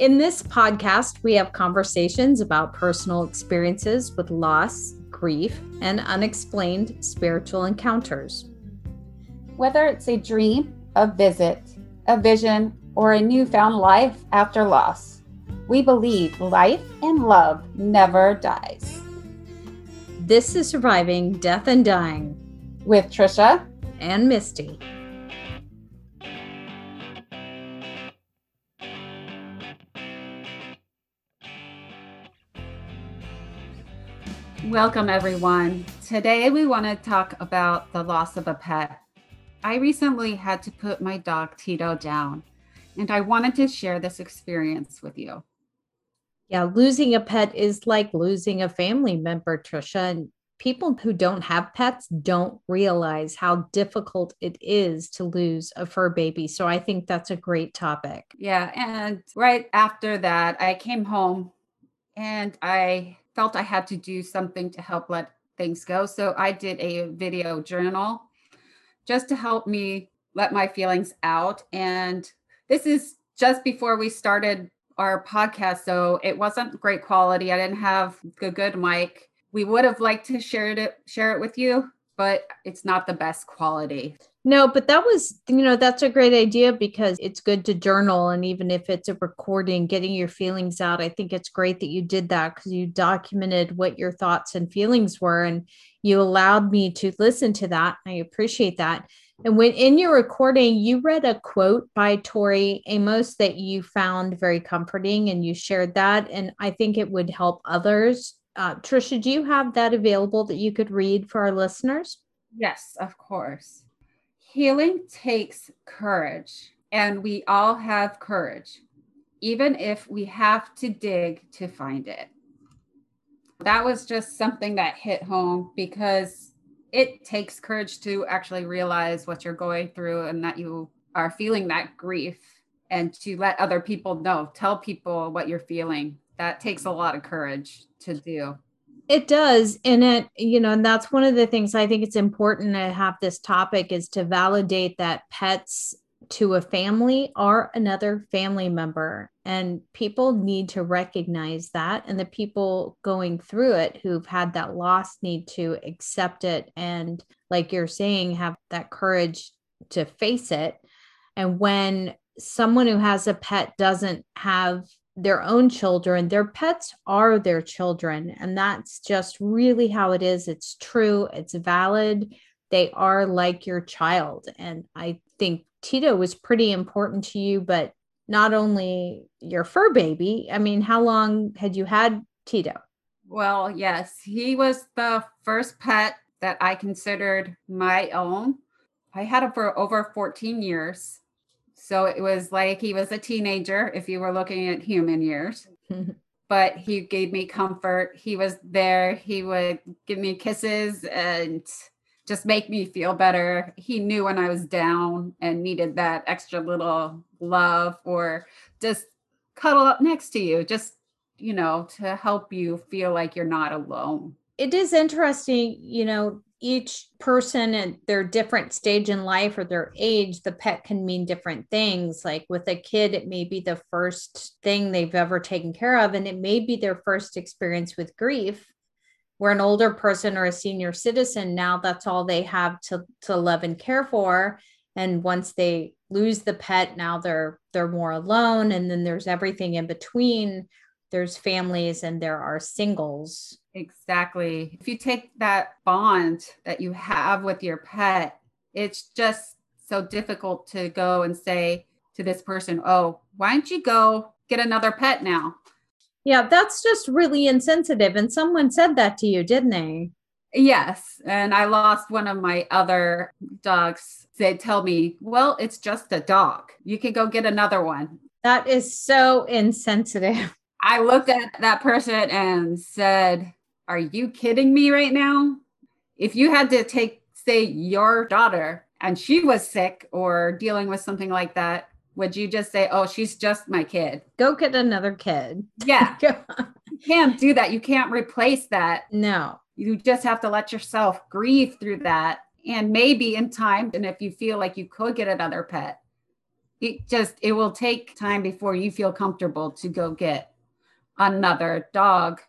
In this podcast, we have conversations about personal experiences with loss, grief, and unexplained spiritual encounters. Whether it's a dream, a visit, a vision, or a newfound life after loss, we believe life and love never dies. This is Surviving Death and Dying with Tricia and Misty. Welcome, everyone. Today, we want to talk about the loss of a pet. I recently had to put my dog Tito down, and I wanted to share this experience with you. Yeah, losing a pet is like losing a family member, Tricia. And people who don't have pets don't realize how difficult it is to lose a fur baby. So I think that's a great topic. Yeah. And right after that, I came home and I felt I had to do something to help let things go. So I did a video journal just to help me let my feelings out. And this is just before we started our podcast. So it wasn't great quality. I didn't have a good mic. We would have liked to share it share it with you, but it's not the best quality. No, but that was, you know, that's a great idea because it's good to journal. And even if it's a recording, getting your feelings out, I think it's great that you did that because you documented what your thoughts and feelings were. And you allowed me to listen to that. I appreciate that. And when in your recording, you read a quote by Tori Amos that you found very comforting and you shared that. And I think it would help others. Uh, Tricia, do you have that available that you could read for our listeners? Yes, of course. Healing takes courage, and we all have courage, even if we have to dig to find it. That was just something that hit home because it takes courage to actually realize what you're going through and that you are feeling that grief and to let other people know, tell people what you're feeling. That takes a lot of courage to do. It does. And it, you know, and that's one of the things I think it's important to have this topic is to validate that pets to a family are another family member. And people need to recognize that. And the people going through it who've had that loss need to accept it. And like you're saying, have that courage to face it. And when someone who has a pet doesn't have their own children, their pets are their children. And that's just really how it is. It's true, it's valid. They are like your child. And I think Tito was pretty important to you, but not only your fur baby. I mean, how long had you had Tito? Well, yes, he was the first pet that I considered my own. I had him for over 14 years. So it was like he was a teenager if you were looking at human years. but he gave me comfort. He was there. He would give me kisses and just make me feel better. He knew when I was down and needed that extra little love or just cuddle up next to you, just, you know, to help you feel like you're not alone. It is interesting, you know, each person at their different stage in life or their age, the pet can mean different things. Like with a kid, it may be the first thing they've ever taken care of, and it may be their first experience with grief. Where an older person or a senior citizen, now that's all they have to, to love and care for. And once they lose the pet, now they're they're more alone. And then there's everything in between. There's families and there are singles Exactly. If you take that bond that you have with your pet, it's just so difficult to go and say to this person, Oh, why don't you go get another pet now? Yeah, that's just really insensitive. And someone said that to you, didn't they? Yes. And I lost one of my other dogs. They tell me, Well, it's just a dog. You can go get another one. That is so insensitive. I looked at that person and said, are you kidding me right now? If you had to take, say, your daughter and she was sick or dealing with something like that, would you just say, oh, she's just my kid? Go get another kid. Yeah. you can't do that. You can't replace that. No. You just have to let yourself grieve through that. And maybe in time, and if you feel like you could get another pet, it just it will take time before you feel comfortable to go get another dog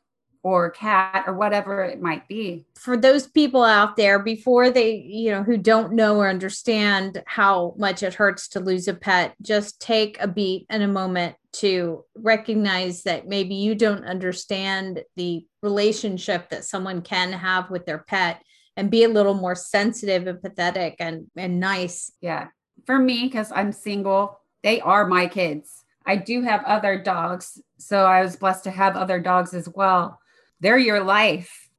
or cat or whatever it might be. For those people out there before they, you know, who don't know or understand how much it hurts to lose a pet, just take a beat and a moment to recognize that maybe you don't understand the relationship that someone can have with their pet and be a little more sensitive and pathetic and and nice. Yeah. For me cuz I'm single, they are my kids. I do have other dogs, so I was blessed to have other dogs as well they're your life.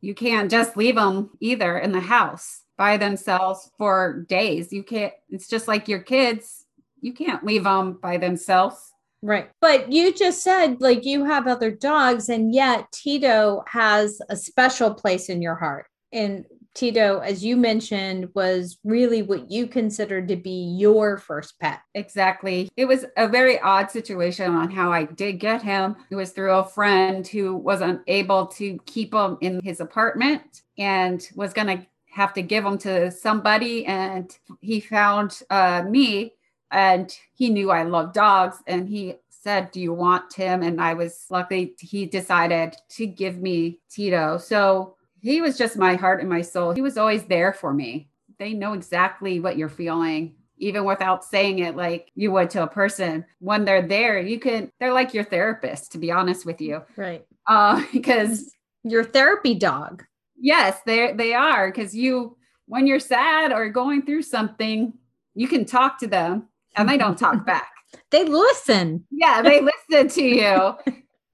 You can't just leave them either in the house by themselves for days. You can't, it's just like your kids. You can't leave them by themselves. Right. But you just said like you have other dogs, and yet Tito has a special place in your heart. And Tito, as you mentioned, was really what you considered to be your first pet. Exactly. It was a very odd situation on how I did get him. It was through a friend who wasn't able to keep him in his apartment and was going to have to give him to somebody. And he found uh, me and he knew I love dogs and he said, Do you want him? And I was lucky he decided to give me Tito. So he was just my heart and my soul. He was always there for me. They know exactly what you're feeling, even without saying it like you would to a person. When they're there, you can, they're like your therapist, to be honest with you. Right. Uh, because your therapy dog. Yes, they they are. Because you, when you're sad or going through something, you can talk to them and they don't talk back. They listen. Yeah, they listen to you.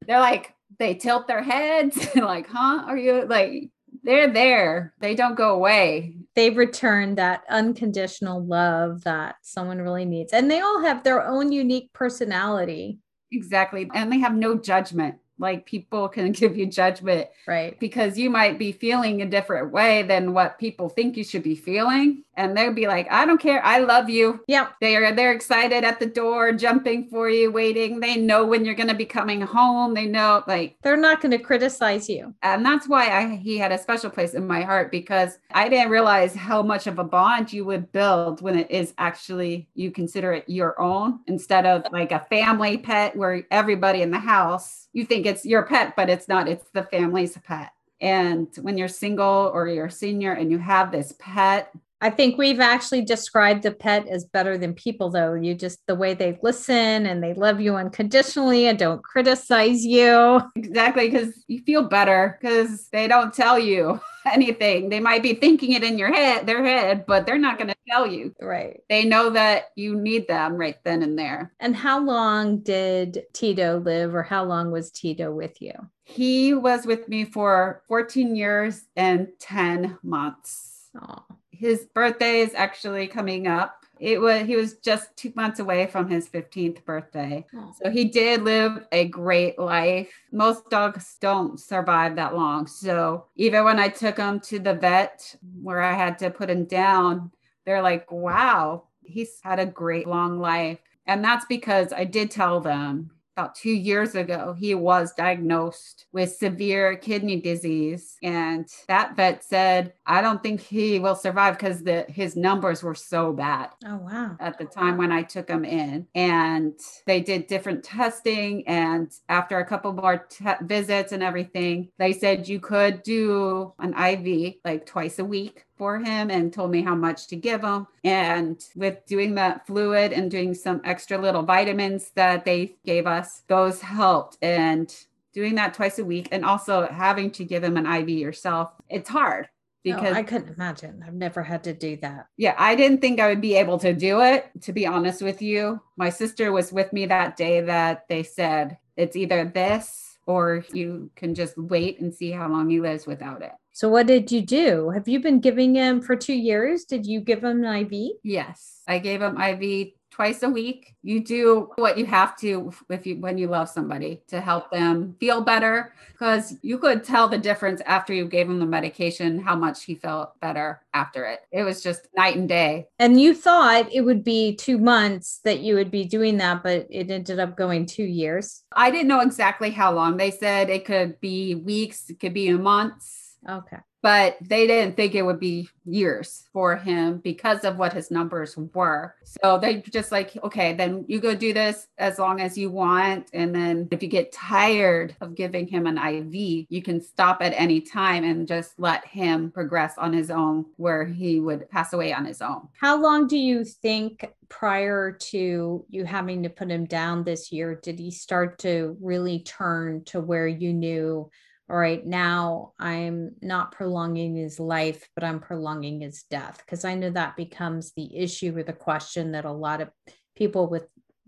They're like, they tilt their heads like, huh? Are you like, they're there. They don't go away. They return that unconditional love that someone really needs. And they all have their own unique personality. Exactly. And they have no judgment like people can give you judgment right. because you might be feeling a different way than what people think you should be feeling. And they'll be like i don't care. I love you. Yep. They are they're excited at the door jumping for you waiting. They know when you're going to be coming home. They know like they're not going to criticize you. And that's why i he had a special place in my heart because i didn't realize how much of a bond you would build when it is actually you consider it your own instead of like a family pet where everybody in the house you think it's your pet, but it's not, it's the family's pet. And when you're single or you're a senior and you have this pet, I think we've actually described the pet as better than people, though. You just the way they listen and they love you unconditionally and don't criticize you. Exactly, because you feel better because they don't tell you anything. They might be thinking it in your head, their head, but they're not going to tell you. Right. They know that you need them right then and there. And how long did Tito live, or how long was Tito with you? He was with me for 14 years and 10 months. Oh his birthday is actually coming up. It was he was just two months away from his 15th birthday. Oh. So he did live a great life. Most dogs don't survive that long. So even when I took him to the vet where I had to put him down, they're like, wow, he's had a great long life. And that's because I did tell them about two years ago, he was diagnosed with severe kidney disease. And that vet said, I don't think he will survive because the his numbers were so bad. Oh wow. At the time when I took him in. And they did different testing. And after a couple more te- visits and everything, they said you could do an IV like twice a week for him and told me how much to give him. And with doing that fluid and doing some extra little vitamins that they gave us, those helped. And doing that twice a week and also having to give him an IV yourself, it's hard oh, because I couldn't imagine. I've never had to do that. Yeah, I didn't think I would be able to do it, to be honest with you. My sister was with me that day that they said it's either this or you can just wait and see how long he lives without it. So what did you do? Have you been giving him for two years? Did you give him an IV? Yes, I gave him IV twice a week. You do what you have to if you when you love somebody to help them feel better because you could tell the difference after you gave him the medication how much he felt better after it. It was just night and day. And you thought it would be 2 months that you would be doing that but it ended up going 2 years. I didn't know exactly how long. They said it could be weeks, it could be months Okay but they didn't think it would be years for him because of what his numbers were. So they just like, okay, then you go do this as long as you want. And then if you get tired of giving him an IV, you can stop at any time and just let him progress on his own where he would pass away on his own. How long do you think prior to you having to put him down this year did he start to really turn to where you knew? All right, now I'm not prolonging his life, but I'm prolonging his death. Because I know that becomes the issue or the question that a lot of people with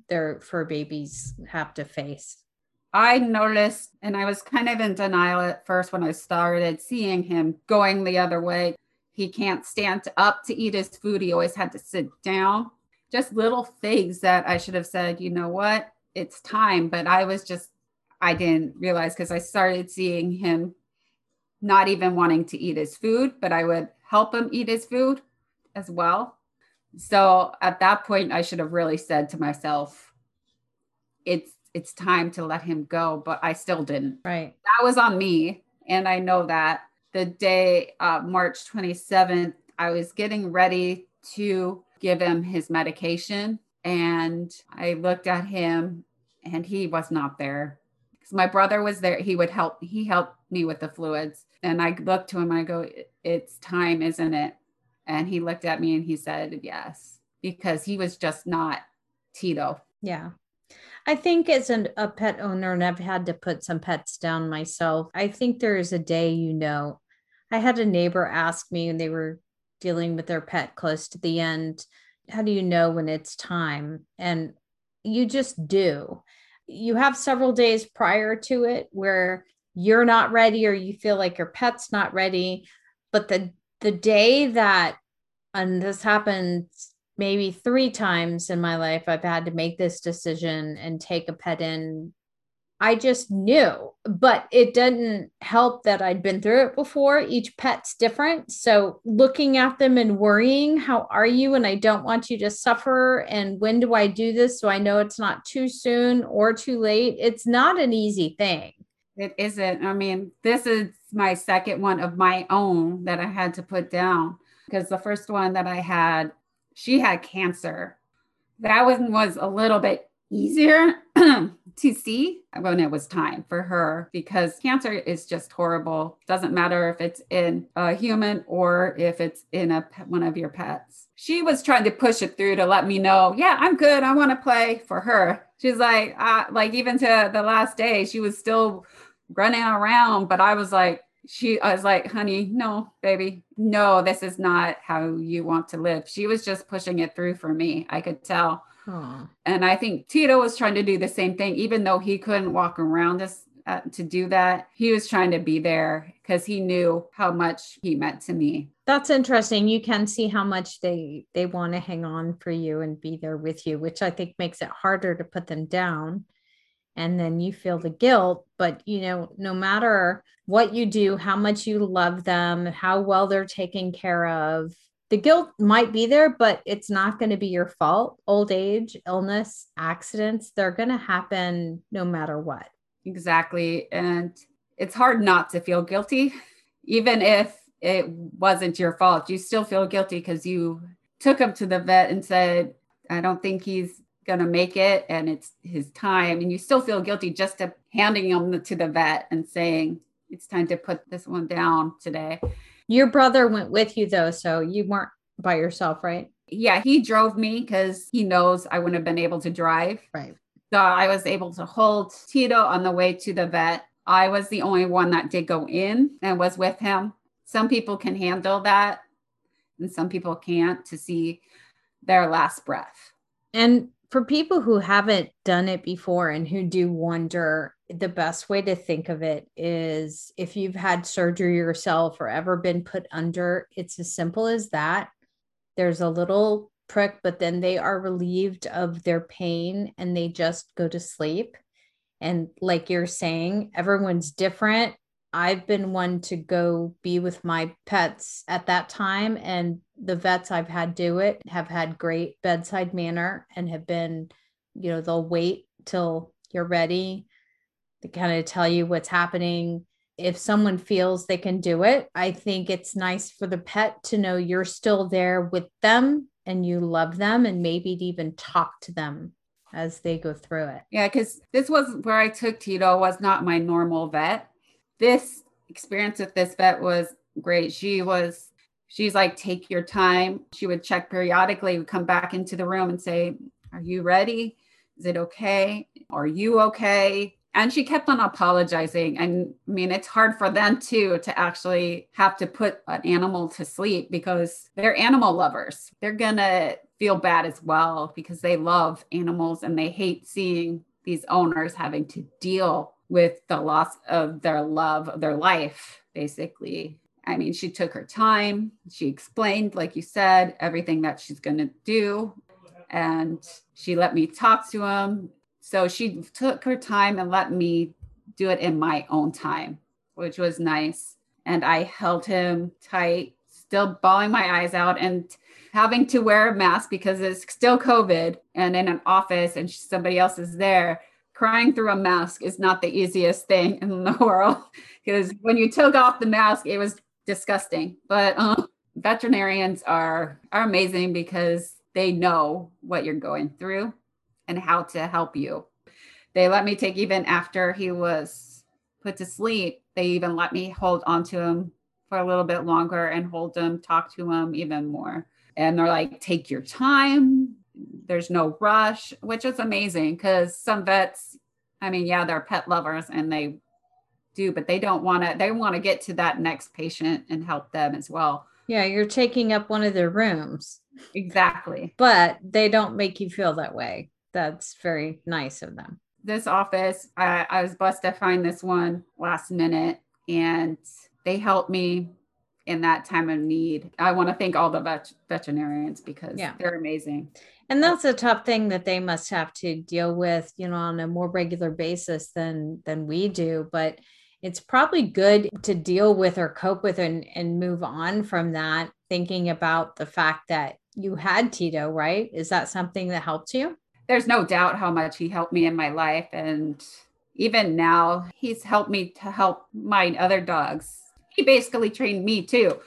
their fur babies have to face. I noticed, and I was kind of in denial at first when I started seeing him going the other way. He can't stand up to eat his food. He always had to sit down. Just little things that I should have said, you know what, it's time. But I was just I didn't realize because I started seeing him not even wanting to eat his food, but I would help him eat his food as well. So at that point, I should have really said to myself, it's it's time to let him go, but I still didn't. Right. That was on me. And I know that the day, uh, March 27th, I was getting ready to give him his medication. And I looked at him and he was not there my brother was there. He would help. He helped me with the fluids. And I looked to him. I go, "It's time, isn't it?" And he looked at me and he said, "Yes," because he was just not Tito. Yeah. I think as an, a pet owner, and I've had to put some pets down myself, I think there is a day you know. I had a neighbor ask me, and they were dealing with their pet close to the end, how do you know when it's time? And you just do you have several days prior to it where you're not ready or you feel like your pet's not ready. But the the day that and this happens maybe three times in my life i've had to make this decision and take a pet in I just knew, but it didn't help that I'd been through it before. Each pet's different. So looking at them and worrying, how are you? And I don't want you to suffer. And when do I do this? So I know it's not too soon or too late. It's not an easy thing. It isn't. I mean, this is my second one of my own that I had to put down because the first one that I had, she had cancer. That one was a little bit easier to see when it was time for her because cancer is just horrible. Doesn't matter if it's in a human or if it's in a one of your pets. She was trying to push it through to let me know, yeah, I'm good. I want to play for her. She's like, uh, like even to the last day, she was still running around, but I was like, she I was like, honey, no, baby, no, this is not how you want to live. She was just pushing it through for me. I could tell. And I think Tito was trying to do the same thing, even though he couldn't walk around us uh, to do that. He was trying to be there because he knew how much he meant to me. That's interesting. You can see how much they they want to hang on for you and be there with you, which I think makes it harder to put them down. And then you feel the guilt, but you know, no matter what you do, how much you love them, how well they're taken care of, the guilt might be there, but it's not going to be your fault. Old age, illness, accidents, they're going to happen no matter what. Exactly. And it's hard not to feel guilty, even if it wasn't your fault. You still feel guilty because you took him to the vet and said, I don't think he's going to make it and it's his time. And you still feel guilty just to handing him to the vet and saying, it's time to put this one down today. Your brother went with you though, so you weren't by yourself, right? Yeah, he drove me because he knows I wouldn't have been able to drive. Right. So I was able to hold Tito on the way to the vet. I was the only one that did go in and was with him. Some people can handle that, and some people can't to see their last breath. And for people who haven't done it before and who do wonder, the best way to think of it is if you've had surgery yourself or ever been put under, it's as simple as that. There's a little prick, but then they are relieved of their pain and they just go to sleep. And like you're saying, everyone's different. I've been one to go be with my pets at that time, and the vets I've had do it have had great bedside manner and have been, you know, they'll wait till you're ready to kind of tell you what's happening. if someone feels they can do it, I think it's nice for the pet to know you're still there with them and you love them and maybe to even talk to them as they go through it. Yeah, because this was where I took Tito was not my normal vet. This experience with this vet was great. She was she's like, take your time. She would check periodically, would come back into the room and say, Are you ready? Is it okay? Are you okay? And she kept on apologizing. And I mean, it's hard for them too to actually have to put an animal to sleep because they're animal lovers. They're to feel bad as well because they love animals and they hate seeing these owners having to deal with the loss of their love of their life, basically. I mean, she took her time. She explained, like you said, everything that she's to do. And she let me talk to him. So she took her time and let me do it in my own time, which was nice. And I held him tight, still bawling my eyes out and having to wear a mask because it's still COVID and in an office and somebody else is there. Crying through a mask is not the easiest thing in the world because when you took off the mask, it was disgusting. But uh, veterinarians are are amazing because they know what you're going through and how to help you. They let me take even after he was put to sleep. They even let me hold onto him for a little bit longer and hold him, talk to him even more. And they're like, take your time. There's no rush, which is amazing because some vets, I mean, yeah, they're pet lovers and they do, but they don't want to, they want to get to that next patient and help them as well. Yeah, you're taking up one of their rooms. Exactly. But they don't make you feel that way. That's very nice of them. This office, I, I was blessed to find this one last minute and they helped me in that time of need. I want to thank all the vet- veterinarians because yeah. they're amazing. And that's a tough thing that they must have to deal with, you know, on a more regular basis than than we do, but it's probably good to deal with or cope with and, and move on from that, thinking about the fact that you had Tito, right? Is that something that helped you? There's no doubt how much he helped me in my life. And even now, he's helped me to help my other dogs. He basically trained me too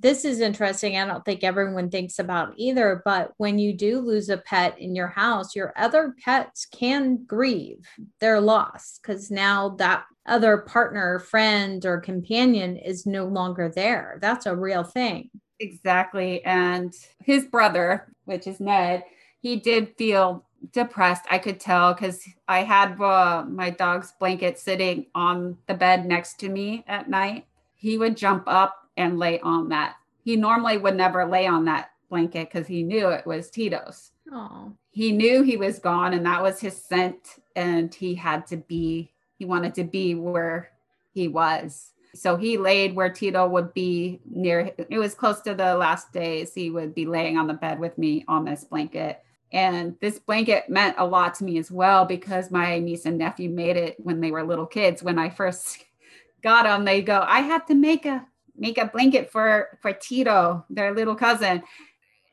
this is interesting. I don't think everyone thinks about either, but when you do lose a pet in your house, your other pets can grieve their loss because now that other partner, friend, or companion is no longer there. That's a real thing. Exactly. And his brother, which is Ned, he did feel depressed. I could tell because I had uh, my dog's blanket sitting on the bed next to me at night. He would jump up and lay on that. He normally would never lay on that blanket because he knew it was Tito's. Oh. He knew he was gone and that was his scent and he had to be he wanted to be where he was. So he laid where Tito would be near it was close to the last days he would be laying on the bed with me on this blanket. And this blanket meant a lot to me as well because my niece and nephew made it when they were little kids. When I first got them, they go, I have to make a make a blanket for for Tito, their little cousin.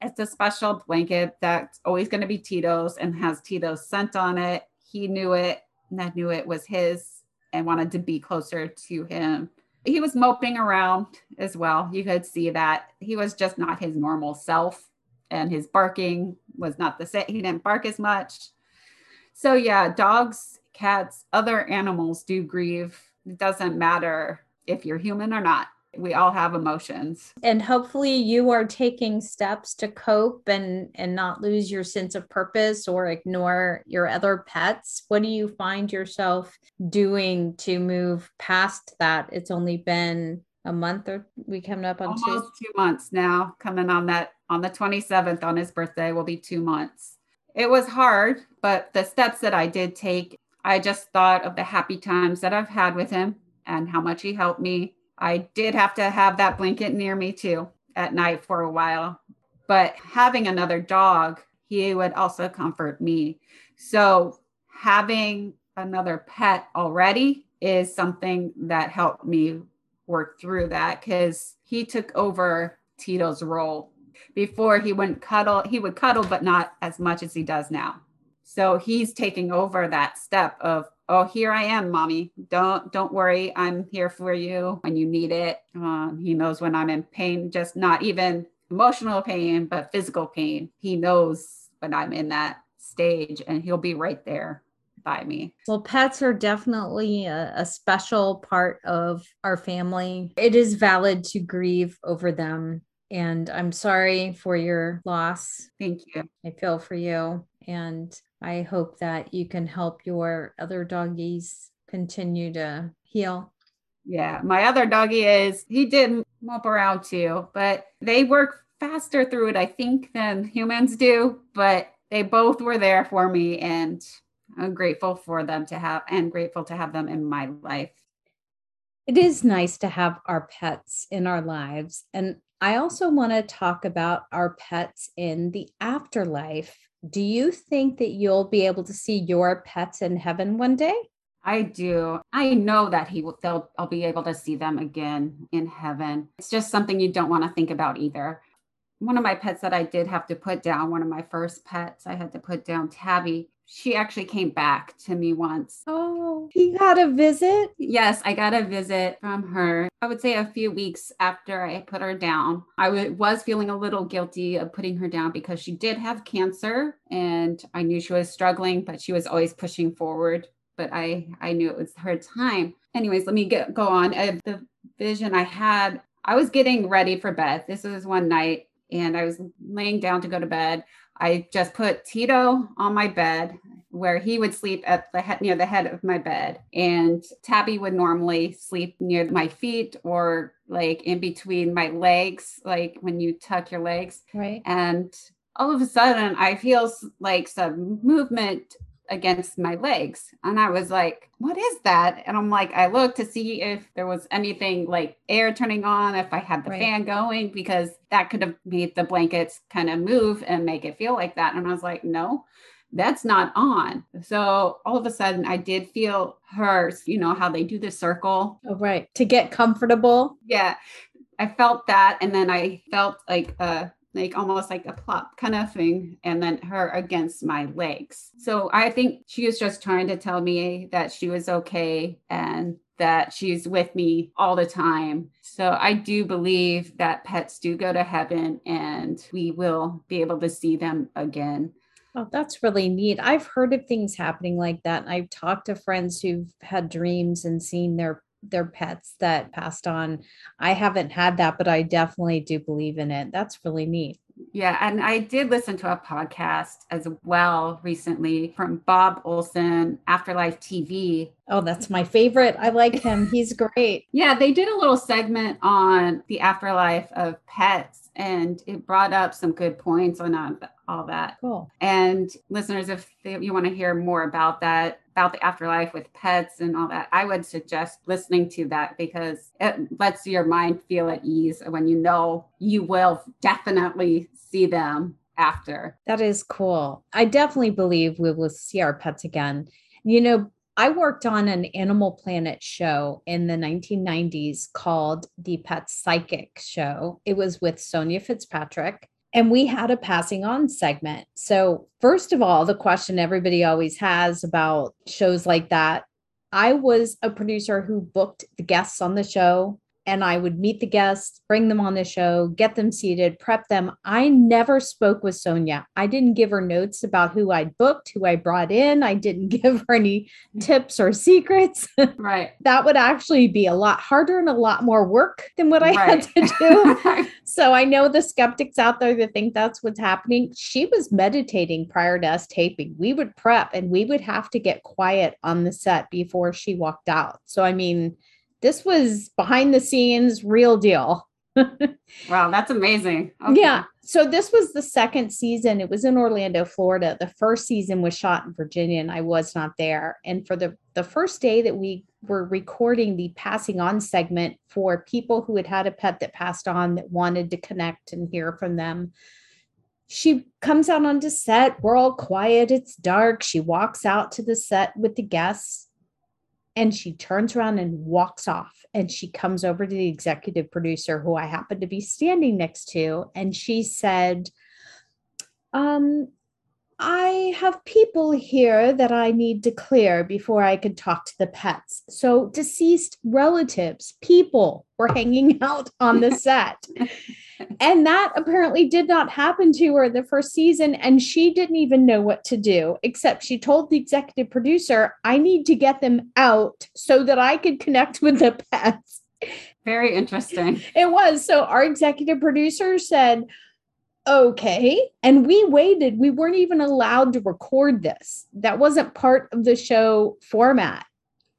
It's a special blanket that's always going to be Tito's and has Tito's scent on it. He knew it, Ned knew it was his and wanted to be closer to him. He was moping around as well. You could see that he was just not his normal self, and his barking was not the same. He didn't bark as much. So, yeah, dogs, cats, other animals do grieve. It doesn't matter if you're human or not we all have emotions and hopefully you are taking steps to cope and and not lose your sense of purpose or ignore your other pets what do you find yourself doing to move past that it's only been a month or we coming up on almost two? two months now coming on that on the 27th on his birthday will be two months it was hard but the steps that i did take i just thought of the happy times that i've had with him and how much he helped me I did have to have that blanket near me too at night for a while. But having another dog, he would also comfort me. So having another pet already is something that helped me work through that because he took over Tito's role. Before he wouldn't cuddle, he would cuddle, but not as much as he does now. So he's taking over that step of oh, here I am, mommy. Don't don't worry, I'm here for you when you need it. Um, he knows when I'm in pain, just not even emotional pain, but physical pain. He knows when I'm in that stage, and he'll be right there by me. Well, pets are definitely a, a, special part of our family. It is valid to grieve over them. And I'm sorry for your loss. Thank you. I feel for you. And I hope that you can help your other doggies continue to heal. Yeah, my other doggy is, he did mope around too, but they work faster through it, I think, than humans do. But they both were there for me. And I'm grateful for them to have and grateful to have them in my life. It is nice to have our pets in our lives. And I also want to talk about our pets in the afterlife. Do you think that you'll be able to see your pets in heaven one day? I do. I know that he will they'll I'll be able to see them again in heaven. It's just something you don't want to think about either. One of my pets that I did have to put down, one of my first pets, I had to put down Tabby she actually came back to me once. Oh, he got a visit? Yes, I got a visit from her. I would say a few weeks after I put her down. I w- was feeling a little guilty of putting her down because she did have cancer and I knew she was struggling, but she was always pushing forward. But I, I knew it was her time. Anyways, let me get go on. Uh, the vision I had, I was getting ready for bed. This was one night and I was laying down to go to bed. I just put Tito on my bed where he would sleep at the head near the head of my bed and Tabby would normally sleep near my feet or like in between my legs like when you tuck your legs. Right. And all of a sudden I feel like some movement against my legs. And I was like, what is that? And I'm like, I looked to see if there was anything like air turning on, if I had the right. fan going, because that could have made the blankets kind of move and make it feel like that. And I was like, no, that's not on. So all of a sudden I did feel hers, you know, how they do the circle. Oh, right. To get comfortable. Yeah. I felt that. And then I felt like a like almost like a plop kind of thing, and then her against my legs. So I think she was just trying to tell me that she was okay and that she's with me all the time. So I do believe that pets do go to heaven and we will be able to see them again. Oh, that's really neat. I've heard of things happening like that. And I've talked to friends who've had dreams and seen their their pets that passed on. I haven't had that, but I definitely do believe in it. That's really neat. Yeah, and I did listen to a podcast as well recently from Bob Olson, Afterlife TV. Oh, that's my favorite. I like him. He's great. yeah, they did a little segment on the afterlife of pets and it brought up some good points on uh, all that. Cool. And listeners, if you want to hear more about that, about the afterlife with pets and all that, I would suggest listening to that because it lets your mind feel at ease when you know you will definitely see them after. That is cool. I definitely believe we will see our pets again. You know, I worked on an Animal Planet show in the 1990s called the Pet Psychic Show. It was with Sonya Fitzpatrick and we had a passing on segment. So, first of all, the question everybody always has about shows like that I was a producer who booked the guests on the show and I would meet the guests, bring them on the show, get them seated, prep them. I never spoke with Sonya. I didn't give her notes about who I'd booked, who I brought in. I didn't give her any tips or secrets. Right. that would actually be a lot harder and a lot more work than what I right. had to do. so I know the skeptics out there that think that's what's happening. She was meditating prior to us taping. We would prep and we would have to get quiet on the set before she walked out. So, I mean, this was behind the scenes, real deal. wow, that's amazing. Okay. Yeah. So this was the second season. It was in Orlando, Florida. The first season was shot in Virginia and I was not there. And for the the first day that we were recording the passing on segment for people who had had a pet that passed on that wanted to connect and hear from them, she comes out onto set. We're all quiet. It's dark. She walks out to the set with the guests and she turns around and walks off and she comes over to the executive producer who i happen to be standing next to and she said um I have people here that I need to clear before I could talk to the pets. So, deceased relatives, people were hanging out on the set. and that apparently did not happen to her the first season. And she didn't even know what to do, except she told the executive producer, I need to get them out so that I could connect with the pets. Very interesting. It was. So, our executive producer said, okay. And we waited. We weren't even allowed to record this. That wasn't part of the show format.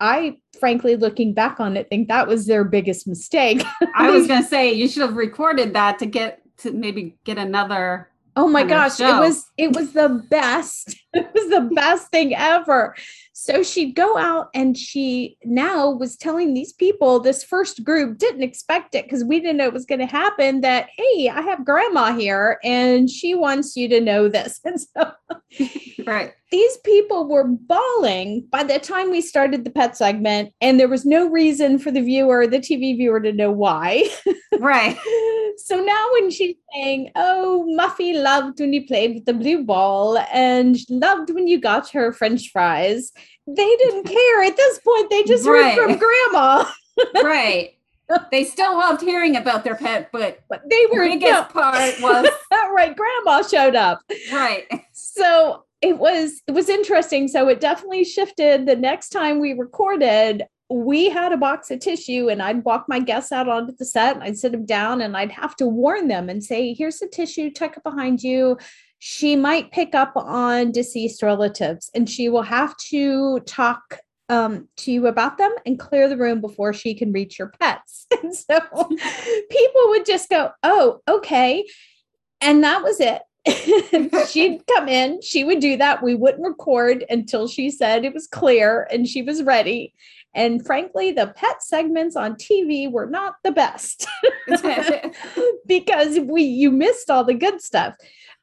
I frankly, looking back on it, think that was their biggest mistake. I was going to say you should have recorded that to get to maybe get another. Oh my gosh, it was it was the best. It was the best thing ever. So she'd go out and she now was telling these people, this first group didn't expect it because we didn't know it was going to happen. That, hey, I have grandma here and she wants you to know this. And so, right. These people were bawling by the time we started the pet segment, and there was no reason for the viewer, the TV viewer, to know why. Right. so now when she's saying, Oh, Muffy loved when you played with the blue ball and loved when you got her French fries they didn't care at this point. They just right. heard from grandma. right. They still loved hearing about their pet, but, but they were the biggest no. part was right. Grandma showed up. Right. So it was it was interesting. So it definitely shifted. The next time we recorded, we had a box of tissue and I'd walk my guests out onto the set and I'd sit them down and I'd have to warn them and say, here's the tissue, tuck it behind you she might pick up on deceased relatives and she will have to talk um, to you about them and clear the room before she can reach your pets. And so people would just go, Oh, okay. And that was it. She'd come in, she would do that. We wouldn't record until she said it was clear and she was ready. And frankly, the pet segments on TV were not the best because we you missed all the good stuff.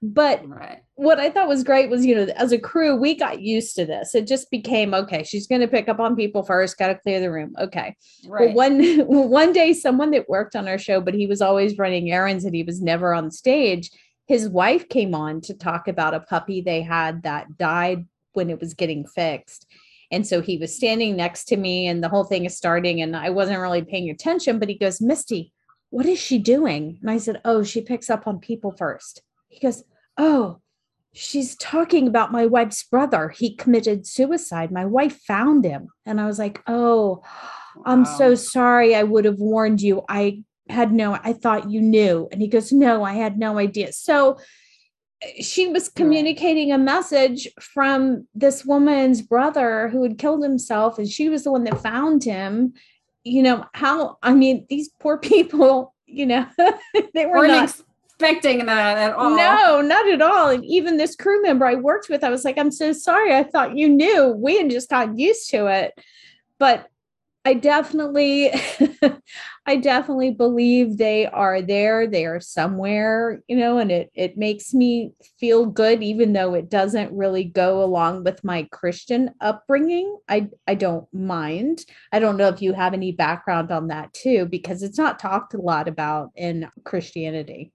But right. what I thought was great was, you know, as a crew, we got used to this. It just became okay. She's going to pick up on people first. Got to clear the room. Okay. Right. Well, one one day, someone that worked on our show, but he was always running errands and he was never on stage. His wife came on to talk about a puppy they had that died when it was getting fixed. And so he was standing next to me, and the whole thing is starting, and I wasn't really paying attention. But he goes, Misty, what is she doing? And I said, Oh, she picks up on people first. He goes, Oh, she's talking about my wife's brother. He committed suicide. My wife found him. And I was like, Oh, wow. I'm so sorry. I would have warned you. I had no, I thought you knew. And he goes, No, I had no idea. So eh, she was communicating a message from this woman's brother who had killed himself, and she was the one that found him. You know, how I mean, these poor people, you know, they were not expecting that at all. No, not at all. And even this crew member I worked with, I was like, I'm so sorry. I thought you knew. We had just gotten used to it. But I definitely, I definitely believe they are there. They are somewhere, you know, and it it makes me feel good, even though it doesn't really go along with my Christian upbringing. I I don't mind. I don't know if you have any background on that too, because it's not talked a lot about in Christianity.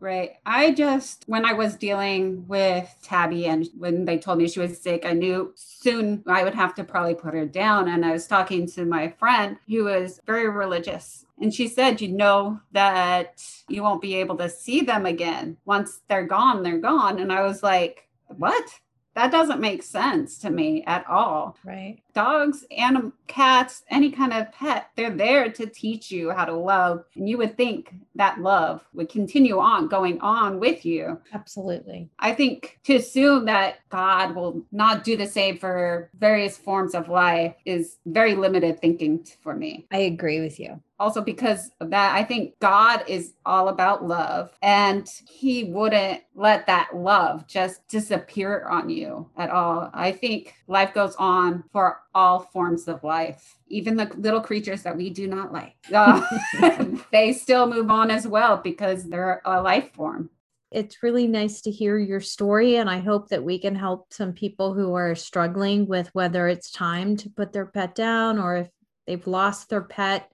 Right. I just, when I was dealing with Tabby and when they told me she was sick, I knew soon I would have to probably put her down. And I was talking to my friend who was very religious. And she said, You know, that you won't be able to see them again. Once they're gone, they're gone. And I was like, What? That doesn't make sense to me at all. Right. Dogs, animal, cats, any kind of pet, they're there to teach you how to love. And you would think that love would continue on going on with you. Absolutely. I think to assume that God will not do the same for various forms of life is very limited thinking for me. I agree with you also because of that i think god is all about love and he wouldn't let that love just disappear on you at all i think life goes on for all forms of life even the little creatures that we do not like uh, they still move on as well because they're a life form it's really nice to hear your story and i hope that we can help some people who are struggling with whether it's time to put their pet down or if they've lost their pet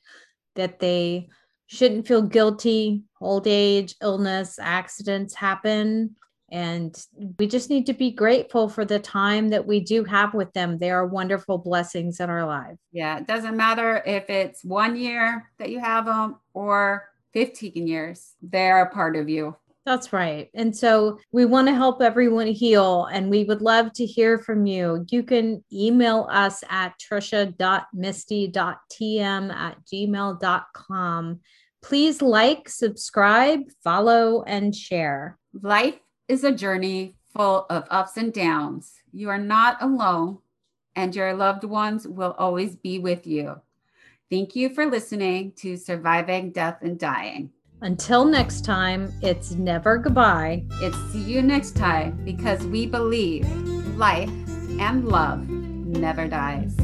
that they shouldn't feel guilty. Old age, illness, accidents happen. And we just need to be grateful for the time that we do have with them. They are wonderful blessings in our life. Yeah, it doesn't matter if it's one year that you have them or 15 years, they're a part of you. That's right. And so we want to help everyone heal, and we would love to hear from you. You can email us at tricia.misty.tm at gmail.com. Please like, subscribe, follow, and share. Life is a journey full of ups and downs. You are not alone, and your loved ones will always be with you. Thank you for listening to Surviving Death and Dying. Until next time, it's never goodbye. It's see you next time because we believe life and love never dies.